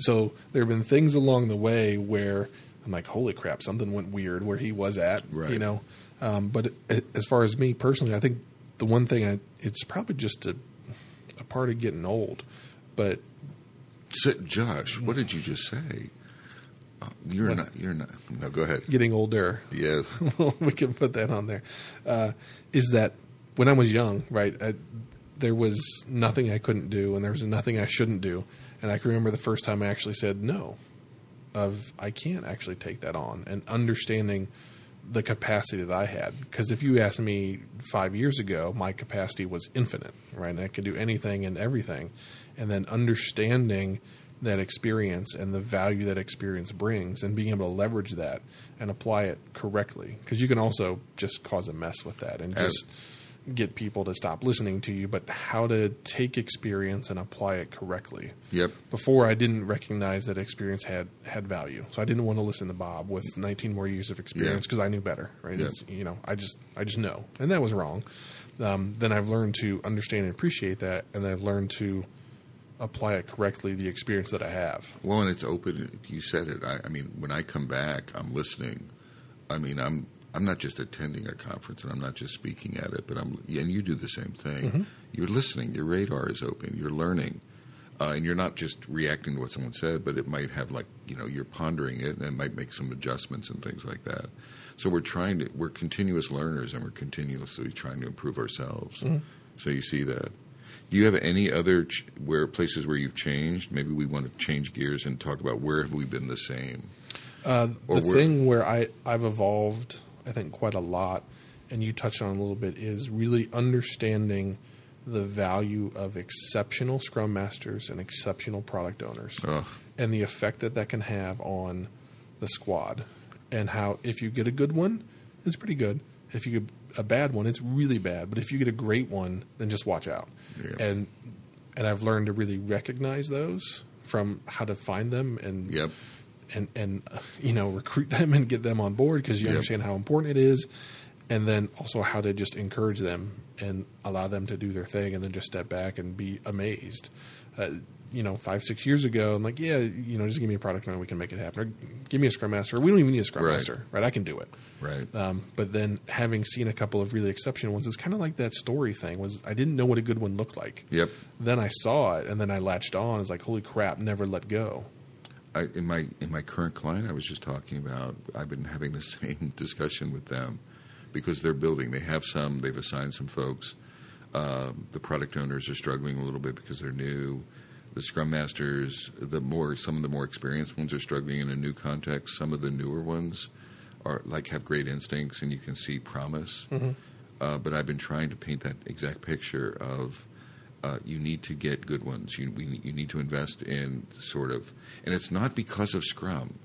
so there have been things along the way where I'm like, "Holy crap!" Something went weird where he was at, Right. you know. Um, but it, as far as me personally, I think the one thing I, it's probably just a, a part of getting old. But So, Josh, what did you just say? Uh, you're What? not. You're not. No, go ahead. getting older, Yes. [laughs] we can put that on there. Uh, is that when I was young, right? I, there was nothing I couldn't do, and there was nothing I shouldn't do. And I can remember the first time I actually said no. Of I can't actually take that on, and understanding the capacity that I had. Because if you asked me five years ago, my capacity was infinite, right? And I could do anything and everything. And then understanding that experience and the value that experience brings and being able to leverage that and apply it correctly. Because you can also just cause a mess with that and just get people to stop listening to you, but how to take experience and apply it correctly Yep. before I didn't recognize that experience had had value. So I didn't want to listen to Bob with 19 more years of experience Yeah. because I knew better. Right? Yeah. It's, you know, I just I just know, and that was wrong. Um, then I've learned to understand and appreciate that, and I've learned to apply it correctly. The experience that I have. Well, and it's open. You said it. I, I mean, when I come back, I'm listening. I mean, I'm I'm not just attending a conference and I'm not just speaking at it, but I'm and you do the same thing. You're listening. Your radar is open. You're learning, uh, and you're not just reacting to what someone said, but it might have like you know you're pondering it and it might make some adjustments and things like that. So we're trying to we're continuous learners and we're continuously trying to improve ourselves. So you see that. Do you have any other ch- where places where you've changed? Maybe we want to change gears and talk about where have we been the same. Uh, the where- thing where I I've evolved, I think quite a lot, and you touched on a little bit, is really understanding the value of exceptional Scrum Masters and exceptional product owners, Ugh. and the effect that that can have on the squad, and how if you get a good one, it's pretty good. If you a bad one, it's really bad. But if you get a great one, then just watch out. Yeah. And and I've learned to really recognize those from how to find them and Yep. and and uh, you know recruit them and get them on board because you Yep. understand how important it is, and then also how to just encourage them and allow them to do their thing, and then just step back and be amazed. Uh, you know, five six years ago, I'm like, yeah, you know, just give me a product owner, we can make it happen. Or give me a scrum master. We don't even need a scrum Right. master, right? I can do it. Right. Um, but then having seen a couple of really exceptional ones, it's kind of like that story thing. Was I didn't know what a good one looked like. Yep. Then I saw it, and then I latched on. It's like, holy crap, never let go. I, in my in my current client, I was just talking about. I've been having the [laughs] same discussion with them because they're building. They have some. They've assigned some folks. Um, the product owners are struggling a little bit because they're new. The scrum masters, the more some of the more experienced ones are struggling in a new context. Some of the newer ones are like have great instincts and you can see promise. Uh, but I've been trying to paint that exact picture of uh, you need to get good ones. You we, you need to invest in sort of, and it's not because of Scrum.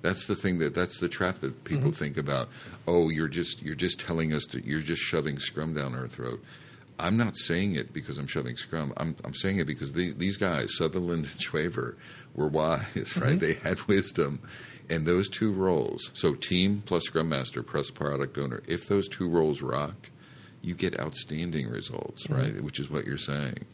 That's the thing that that's the trap that people think about. Oh, you're just you're just telling us that you're just shoving Scrum down our throat. I'm not saying it because I'm shoving Scrum. I'm I'm saying it because the, these guys, Sutherland and Schwaber, were wise, [laughs] right? They had wisdom. And those two roles, so team plus Scrum Master plus product owner, if those two roles rock, you get outstanding results, right? Which is what you're saying.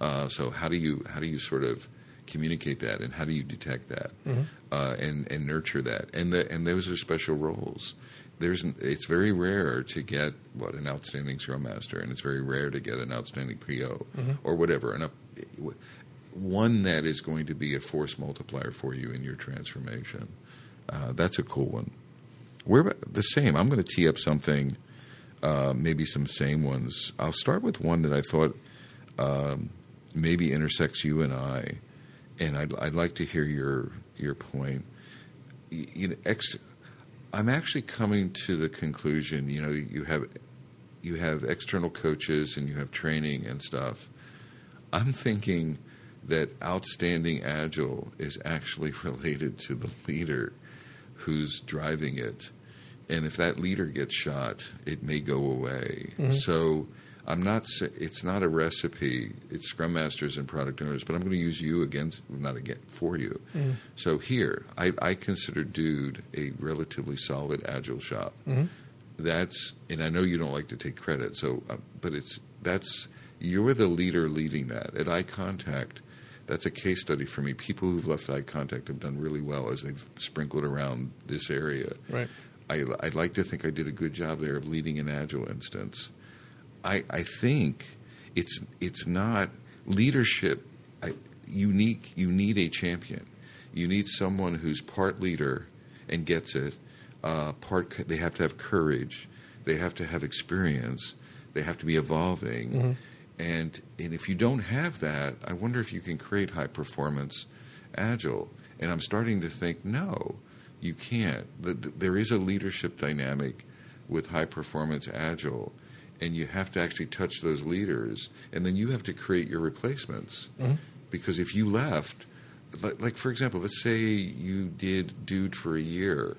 Uh, so how do you how do you sort of communicate that, and how do you detect that, Mm-hmm. uh, and and nurture that, and the, and those are special roles. There's it's very rare to get what an outstanding scrum master, and it's very rare to get an outstanding PO Mm-hmm. or whatever, and a, one that is going to be a force multiplier for you in your transformation. Uh, that's a cool one. We're the same. I'm going to tee up something, uh, maybe some same ones. I'll start with one that I thought um, maybe intersects you and I, and I'd, I'd like to hear your your point. You know, ex- I'm actually coming to the conclusion. You know, you have you have external coaches and you have training and stuff. I'm thinking that outstanding agile is actually [laughs] related to the leader who's driving it. And if that leader gets shot, it may go away. Mm-hmm. So I'm not. It's not a recipe. It's Scrum Masters and product owners, but I'm going to use you against, not again for you. So here, I, I consider Dude a relatively solid agile shop. That's, and I know you don't like to take credit. So, uh, but it's that's you're the leader leading that at iContact. That's a case study for me. People who've left iContact have done really well as they've sprinkled around this area. Right. I, I'd like to think I did a good job there of leading an agile instance. I, I think it's it's not leadership. I, you need you need a champion. You need someone who's part leader and gets it. Uh, part they have to have courage. They have to have experience. They have to be evolving. And and if you don't have that, I wonder if you can create high performance agile. And I'm starting to think no, you can't. The, the, there is a leadership dynamic with high performance agile, and you have to actually touch those leaders, and then you have to create your replacements. Because if you left, like, like for example, let's say you did Dude for a year,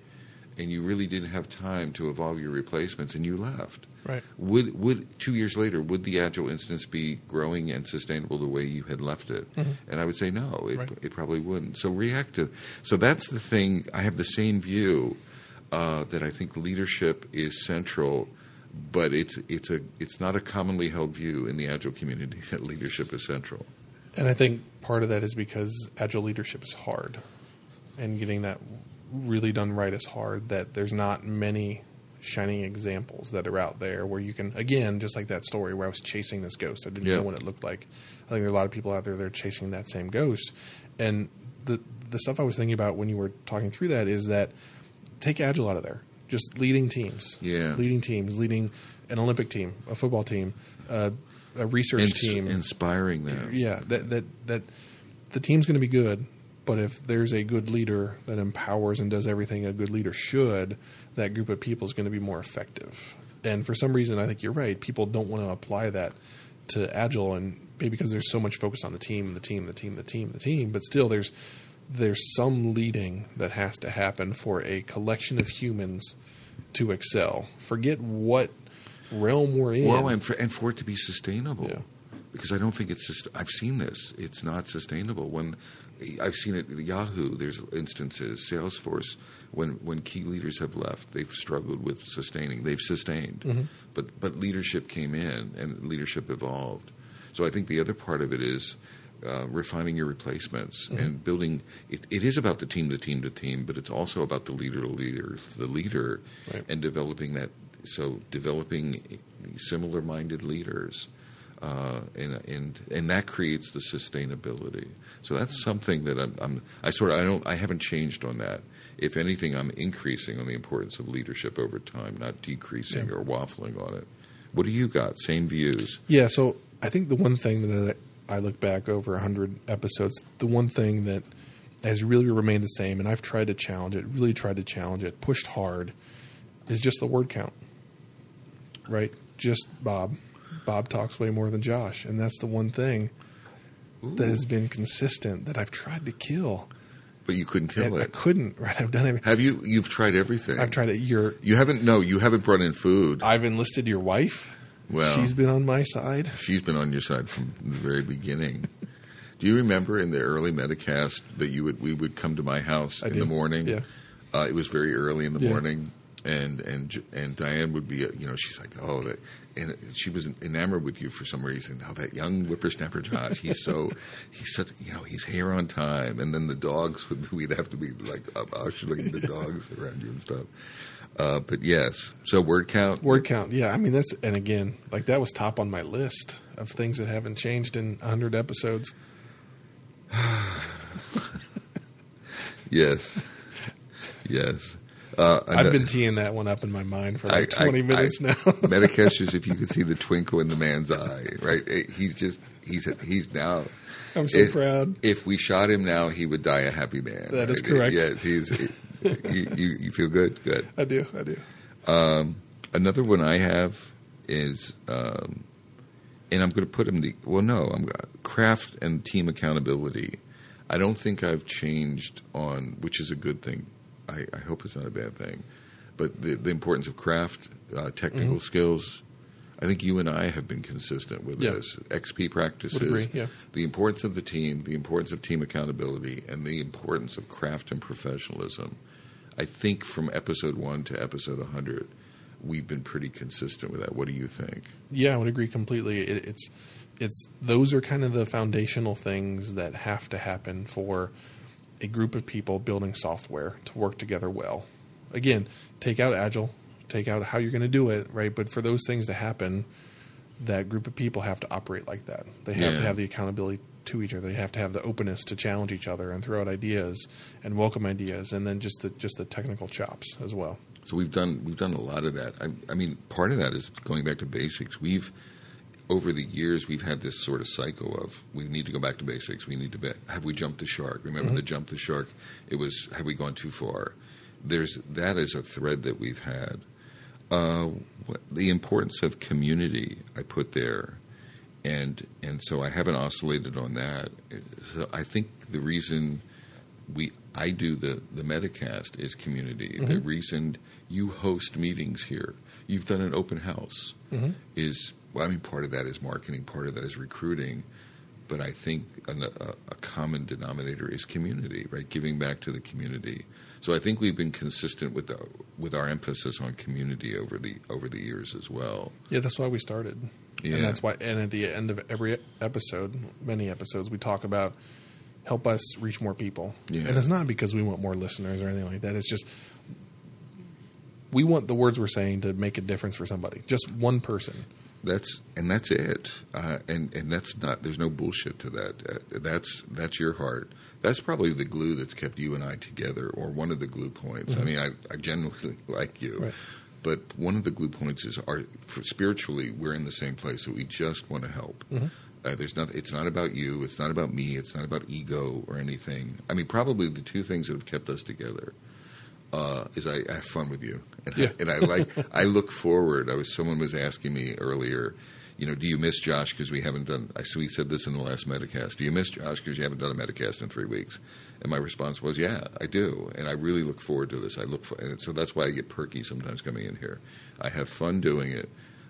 and you really didn't have time to evolve your replacements, and you left. Right. Would would two years later would the agile instance be growing and sustainable the way you had left it? And I would say no, it, Right. it probably wouldn't. So reactive. So that's the thing. I have the same view uh, that I think leadership is central, but it's it's a it's not a commonly held view in the agile community that leadership is central. And I think part of that is because agile leadership is hard, and getting that really done right is hard. That there's not many shining examples that are out there where you can, again, just like that story where I was chasing this ghost. I didn't Yeah. know what it looked like. I think there are a lot of people out there that are chasing that same ghost. And the the stuff I was thinking about when you were talking through that is that take agile out of there. Just leading teams, Yeah. leading teams, leading an Olympic team, a football team, uh, a research Ins- team, inspiring them. yeah, that that that the team's going to be good, but if there's a good leader that empowers and does everything a good leader should, that group of people is going to be more effective. And for some reason, I think you're right. People don't want to apply that to agile, and maybe because there's so much focus on the team, the team, the team, the team, the team. But still, there's there's some leading that has to happen for a collection of humans to excel. Forget what realm we're in. Well, and for, and for it to be sustainable, Yeah. because I don't think it's. I've seen this. It's not sustainable. When I've seen it, Yahoo. There's instances. Salesforce. When when key leaders have left, they've struggled with sustaining. They've sustained, Mm-hmm. but but leadership came in and leadership evolved. So I think the other part of it is. Uh, refining your replacements Mm-hmm. and building it, it is about the team to team to team but it's also about the leader to leader the leader Right. and developing that so developing similar minded leaders uh, and and and that creates the sustainability so that's something that I'm, I'm I sort of I don't I haven't changed on that if anything I'm increasing on the importance of leadership over time not decreasing Yeah. or waffling on it what do you got same views Yeah, so I think the one thing that I look back over 100 episodes, the one thing that has really remained the same, and I've tried to challenge it, really tried to challenge it, pushed hard, is just the word count. Right? Just Bob. Bob talks way more than Josh, and that's the one thing that has been consistent that I've tried to kill. but you couldn't kill I it couldn't, right? I've done everything. have you you've tried everything I've tried it. You're, you haven't no you haven't brought in food I've enlisted your wife. Well- she's been on my side. She's been on your side from the very beginning. Do you remember in the early Metacast that you would we would come to my house I in the morning? Yeah. Uh, it was very early in the Yeah. morning, and and and Diane would be, uh, you know, she's like, oh, that, and she was enamored with you for some reason. Oh, that young whippersnapper Josh, he's so, [laughs] he's such, you know, he's here on time. And then the dogs would, [laughs] we'd have to be like ushering the dogs [laughs] around you and stuff. Uh, but yes, so word count. Word count, yeah. I mean, that's and again, like that was top on my list of things that haven't changed in hundred episodes. [sighs] [sighs] Yes, yes. Uh, I've been teeing that one up in my mind for like I- I- twenty minutes I- now. [laughs] Metacasters, [laughs] if you could see the twinkle in the man's eye, right? He's just he's he's now. I'm so if, proud. If we shot him now, he would die a happy man. That is right? correct. Yes, he's. you, you, you feel good? Good. I do, I do. Another one I have is, um, and I'm going to put him the well. No, I'm craft and team accountability. I don't think I've changed on, which is a good thing. I, I hope it's not a bad thing, but the the importance of craft, uh, technical Mm-hmm. skills. I think you and I have been consistent with Yeah. this. XP practices, agree, yeah. the importance of the team, the importance of team accountability, and the importance of craft and professionalism. I think from episode one to episode 100, we've been pretty consistent with that. What do you think? Yeah, I would agree completely. It, it's it's those are kind of the foundational things that have to happen for a group of people building software to work together well. Again, take out agile, take out how you're going to do it, right? But for those things to happen, that group of people have to operate like that. They have Yeah. to have the accountability to each other. They have to have the openness to challenge each other and throw out ideas and welcome ideas, and then just the just the technical chops as well. So we've done we've done a lot of that. I, I mean, part of that is going back to basics. We've over the years we've had this sort of cycle of we need to go back to basics. We need to be, have we jumped the shark? Remember the jump the shark? It was have we gone too far? There's that is a thread that we've had. Uh, the importance of community I put there, and and so I haven't oscillated on that. So I think the reason we I do the the Metacast is community. Mm-hmm. The reason you host meetings here, you've done an open house, mm-hmm. is well. I mean, part of that is marketing, part of that is recruiting, but I think an, a, a common denominator is community, right? Giving back to the community. So I think we've been consistent with the with our emphasis on community over the over the years as well. Yeah, that's why we started. Yeah. And that's why and at the end of every episode, many episodes, we talk about help us reach more people. Yeah. And it's not because we want more listeners or anything like that. It's just we want the words we're saying to make a difference for somebody. Just one person. That's and that's it. Uh, and and that's not. There's no bullshit to that. Uh, that's that's your heart. That's probably the glue that's kept you and I together, or one of the glue points. I mean, I, I genuinely [laughs] like you, Right. but one of the glue points is our spiritually we're in the same place. So we just want to help. Uh, there's not. It's not about you. It's not about me. It's not about ego or anything. I mean, probably the two things that have kept us together uh, is I, I have fun with you, and, Yeah. I, and I like. I look forward. I was someone was asking me earlier. You know, do you miss Josh because we haven't done? I so we said this in the last Metacast. Do you miss Josh because you haven't done a Metacast in three weeks? And my response was, yeah, I do, and I really look forward to this. I look for, and so that's why I get perky sometimes coming in here. I have fun doing it,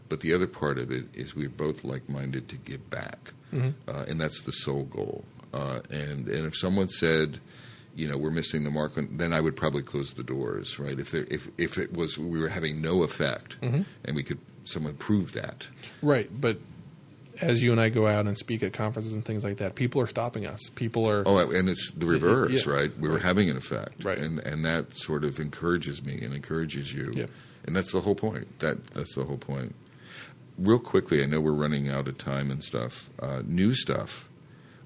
but the other part of it is we're both like-minded to give back, uh, and that's the sole goal. Uh, and and if someone said, you know, we're missing the mark, then I would probably close the doors, right? If there, if if it was we were having no effect, and we could someone prove that, Right. But as you and I go out and speak at conferences and things like that, people are stopping us. People are Oh, and it's the reverse, Yeah. right? We were having an effect, Right. And and that sort of encourages me and encourages you, Yeah. and that's the whole point. That that's the whole point. Real quickly, I know we're running out of time and stuff. Uh, new stuff.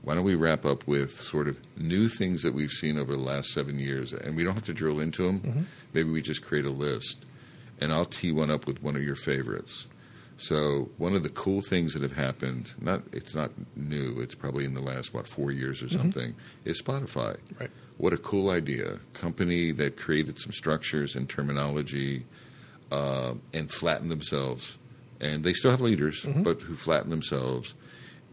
Why don't we wrap up with sort of new things that we've seen over the last seven years, and we don't have to drill into them. Mm-hmm. Maybe we just create a list, and I'll tee one up with one of your favorites. So one of the cool things that have happened, not it's not new, it's probably in the last what four years or something, is Spotify. Right. What a cool idea! Company that created some structures and terminology, uh, and flattened themselves, and they still have leaders, but who flatten themselves,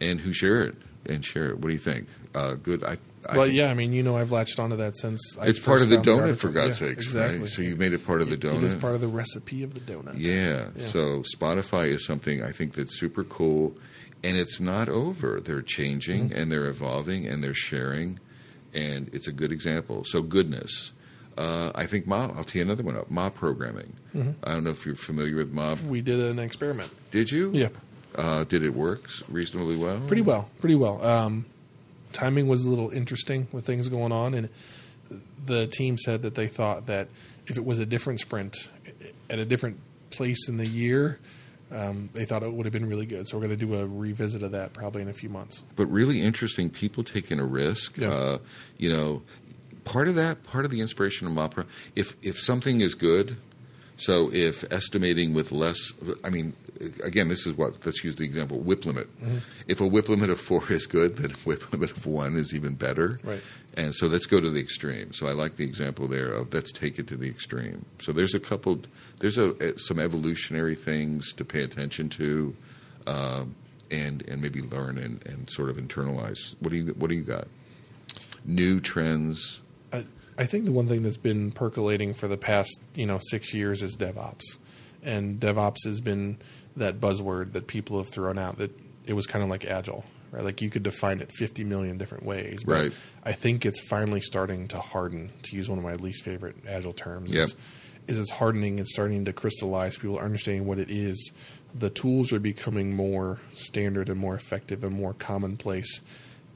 and who share it and share it. What do you think? Uh, good. I. I well, think yeah, I mean, you know, I've latched onto that since It's part of the donut, garbage for. God's Yeah, sakes, exactly. right? So you made it part of the donut. It is part of the recipe of the donut. Yeah. Yeah. So Spotify is something I think that's super cool, and it's not over. They're changing Mm-hmm. and they're evolving and they're sharing, and it's a good example. So goodness. Uh, I think mob. I'll tee another one up. Mob programming. I don't know if you're familiar with mob. We did an experiment. Did you? Yep. Uh, did it work reasonably well? Pretty well, pretty well. Um, timing was a little interesting with things going on, and the team said that they thought that if it was a different sprint at a different place in the year, um, they thought it would have been really good. So we're going to do a revisit of that probably in a few months. But really interesting. People taking a risk. Yeah. Uh, you know, part of that, part of the inspiration of mob. Pro- if if something is good, so if estimating with less, I mean, again, this is what let's use the example WIP limit. Mm-hmm. If a WIP limit of four is good, then a [laughs] WIP limit of one is even better. Right. And so let's go to the extreme. So I like the example there of let's take it to the extreme. So there's a couple, there's a, some evolutionary things to pay attention to, um, and and maybe learn and, and sort of internalize. What do you what do you got? New trends. I, think the one thing that's been percolating for the past you know six years is DevOps, and DevOps has been that buzzword that people have thrown out that it was kind of like agile, right? Like you could define it fifty million different ways. But Right. I think it's finally starting to harden. To use one of my least favorite agile terms, Yep. is, is it's hardening. It's starting to crystallize. People are understanding what it is. The tools are becoming more standard and more effective and more commonplace,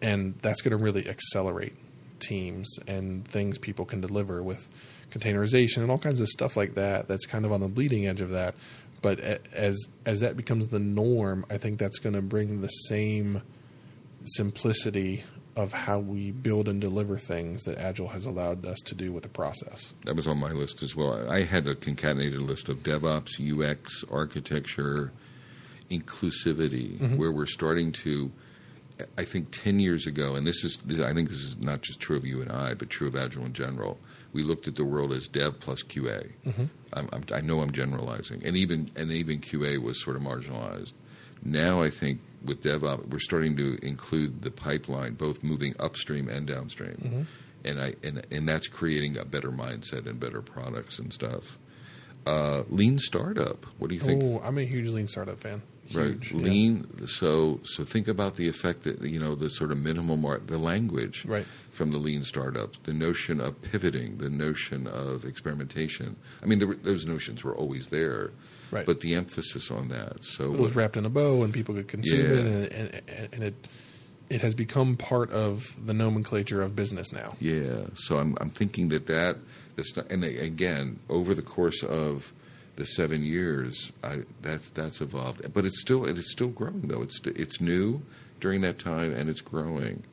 and that's going to really accelerate teams and things people can deliver with containerization and all kinds of stuff like that. That's kind of on the bleeding edge of that. But as as that becomes the norm, I think that's going to bring the same simplicity of how we build and deliver things that Agile has allowed us to do with the process. That was on my list as well. I had a concatenated list of DevOps, UX, architecture, inclusivity, mm-hmm. where we're starting to. I think ten years ago, and this is I think this is not just true of you and I, but true of Agile in general. We looked at the world as Dev plus QA. I'm, I'm, I know I'm generalizing, and even and even QA was sort of marginalized. Now I think with DevOps, we're starting to include the pipeline, both moving upstream and downstream, and I and and that's creating a better mindset and better products and stuff. Uh, lean startup. What do you think? Oh, I'm a huge lean startup fan. Right, Huge. yeah. lean. So so think about the effect that you know the sort of minimal mar- the language Right. from the lean startups, the notion of pivoting, the notion of experimentation. I mean, were- those notions were always there, Right. but the emphasis on that. So It was wrapped in a bow, and people could consume Yeah. it, and, and, and it it has become part of the nomenclature of business now. Yeah, so I'm I'm thinking that that that's not, and they- again over the course of the seven years, I, that's that's evolved, but it's still it is still growing though. It's it's new during that time and it's growing.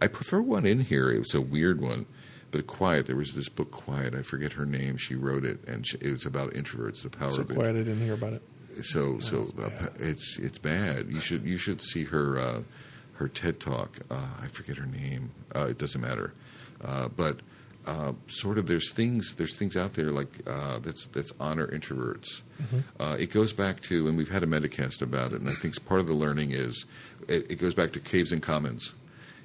I prefer one in here. It was a weird one, but quiet. There was this book, Quiet. I forget her name. She wrote it, and she, it was about introverts, the power So of it quiet, I didn't hear about it. so so it's uh, bad. it's it's bad. You should you should see her uh, her TED talk. Uh, I forget her name. Uh, it doesn't matter. Uh, but uh, sort of there's things there's things out there like uh, that's that's honor introverts. Uh, it goes back to and we've had a metacast about it, and I think part of the learning is it, it goes back to caves and commons.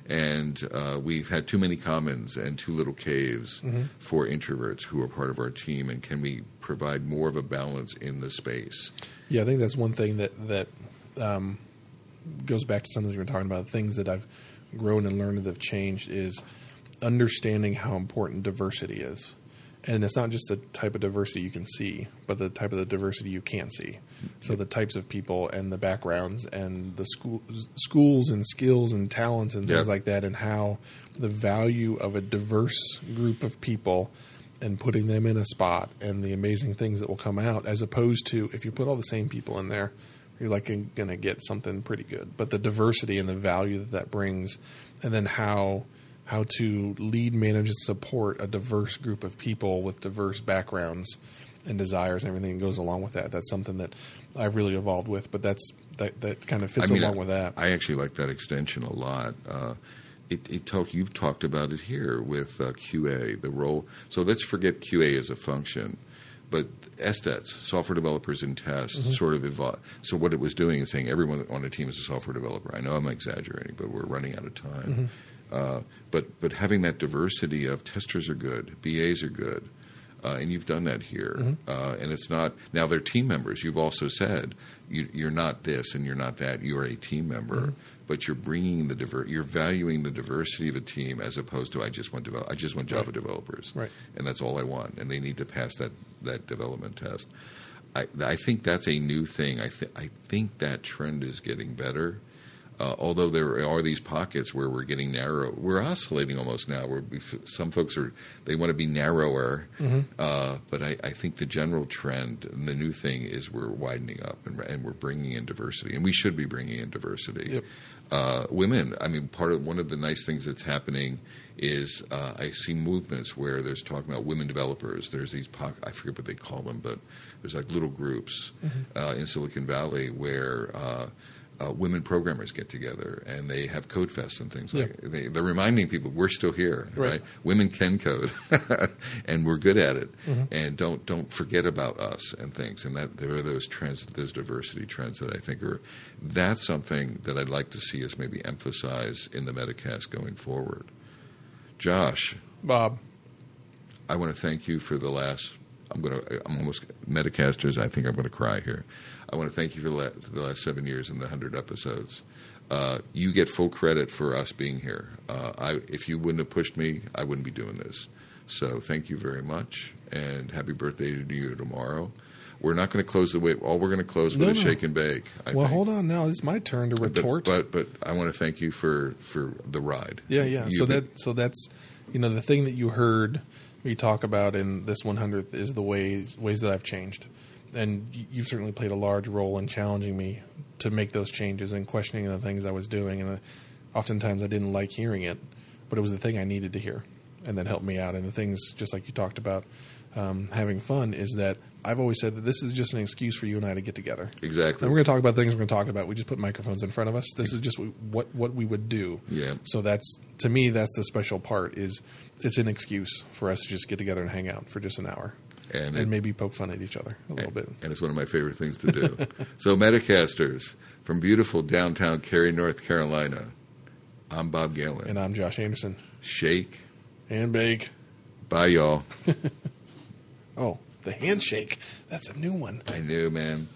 And uh, we've had too many commons and too little caves for introverts who are part of our team. And can we provide more of a balance in the space? Yeah, I think that's one thing that that um, goes back to something you were talking about. Things that I've grown and learned that have changed is understanding how important diversity is, and it's not just the type of diversity you can see, but the type of the diversity you can't see. So the types of people and the backgrounds and the school, schools and skills and talents and things Yeah. like that, and how the value of a diverse group of people and putting them in a spot and the amazing things that will come out as opposed to if you put all the same people in there you're like going to get something pretty good but the diversity and the value that that brings and then how how to lead manage and support a diverse group of people with diverse backgrounds and desires and everything that goes along with that that's something that I've really evolved with but that's that that kind of fits along I, with that I actually like that extension a lot. Uh, it, it talk, you've talked about it here with uh, QA, the role. So let's forget QA as a function, but SDETs, software developers and tests, Mm-hmm. sort of evolved. So what it was doing is saying everyone on a team is a software developer. I know I'm exaggerating, but we're running out of time. Mm-hmm. Uh, but but having that diversity of testers are good, BAs are good, uh, and you've done that here. Mm-hmm. Uh, and it's not now they're team members. You've also said you, you're not this and you're not that. You are a team member. Mm-hmm. but you're bringing the diver- you're valuing the diversity of a team as opposed to I just want develop- I just want Java Right. developers, Right. and that's all I want, and they need to pass that that development test. I, I think that's a new thing. I, th- I think that trend is getting better. Uh, although there are these pockets where we're getting narrow, we're oscillating almost now. Where we, some folks are they want to be narrower, uh, but I, I think the general trend and the new thing is we're widening up and, and we're bringing in diversity, and we should be bringing in diversity. Yep. Uh, women, I mean, part of one of the nice things that's happening is uh, I see movements where there's talking about women developers. There's these poc- I forget what they call them, but there's like little groups uh, in Silicon Valley where. Uh, women programmers get together and they have code fests and things like they, they're reminding people we're still here right, Right. women can code [laughs] and we're good at it and don't don't forget about us and things and that there are those trends those diversity trends that I think are that's something that I'd like to see us maybe emphasize in the Metacast going forward Josh Bob. I want to thank you for the last. I'm going to. I'm almost Metacasters. I think I'm going to cry here. I want to thank you for the last, for the last seven years and the hundred episodes. Uh, you get full credit for us being here. Uh, I, if you wouldn't have pushed me, I wouldn't be doing this. So thank you very much, and happy birthday to you tomorrow. We're not going to close the way. All we're going to close with No, is no. shake and bake. I well, think. hold on now. It's my turn to But, retort. but but I want to thank you for for the ride. Yeah, yeah. You've so been- that so that's you know the thing that you heard me talk about in this 100th is the ways ways that I've changed, and you've certainly played a large role in challenging me to make those changes and questioning the things I was doing. And uh, oftentimes I didn't like hearing it, but it was the thing I needed to hear, and that helped me out. And the things just like you talked about. Um, having fun is that I've always said that this is just an excuse for you and I to get together. exactly. And we're going to talk about things we're going to talk about. We just put microphones in front of us. This is just what what we would do. Yeah. So that's to me that's the special part is it's an excuse for us to just get together and hang out for just an hour And and, it- maybe poke fun at each other a little bit. and it's one of my favorite things to do. [laughs] so, Metacasters from beautiful downtown Cary, North Carolina. I'm Bob Galen. And I'm Josh Anderson. Shake. And bake. Bye, y'all. [laughs] Oh, the handshake. That's a new one. I knew, man.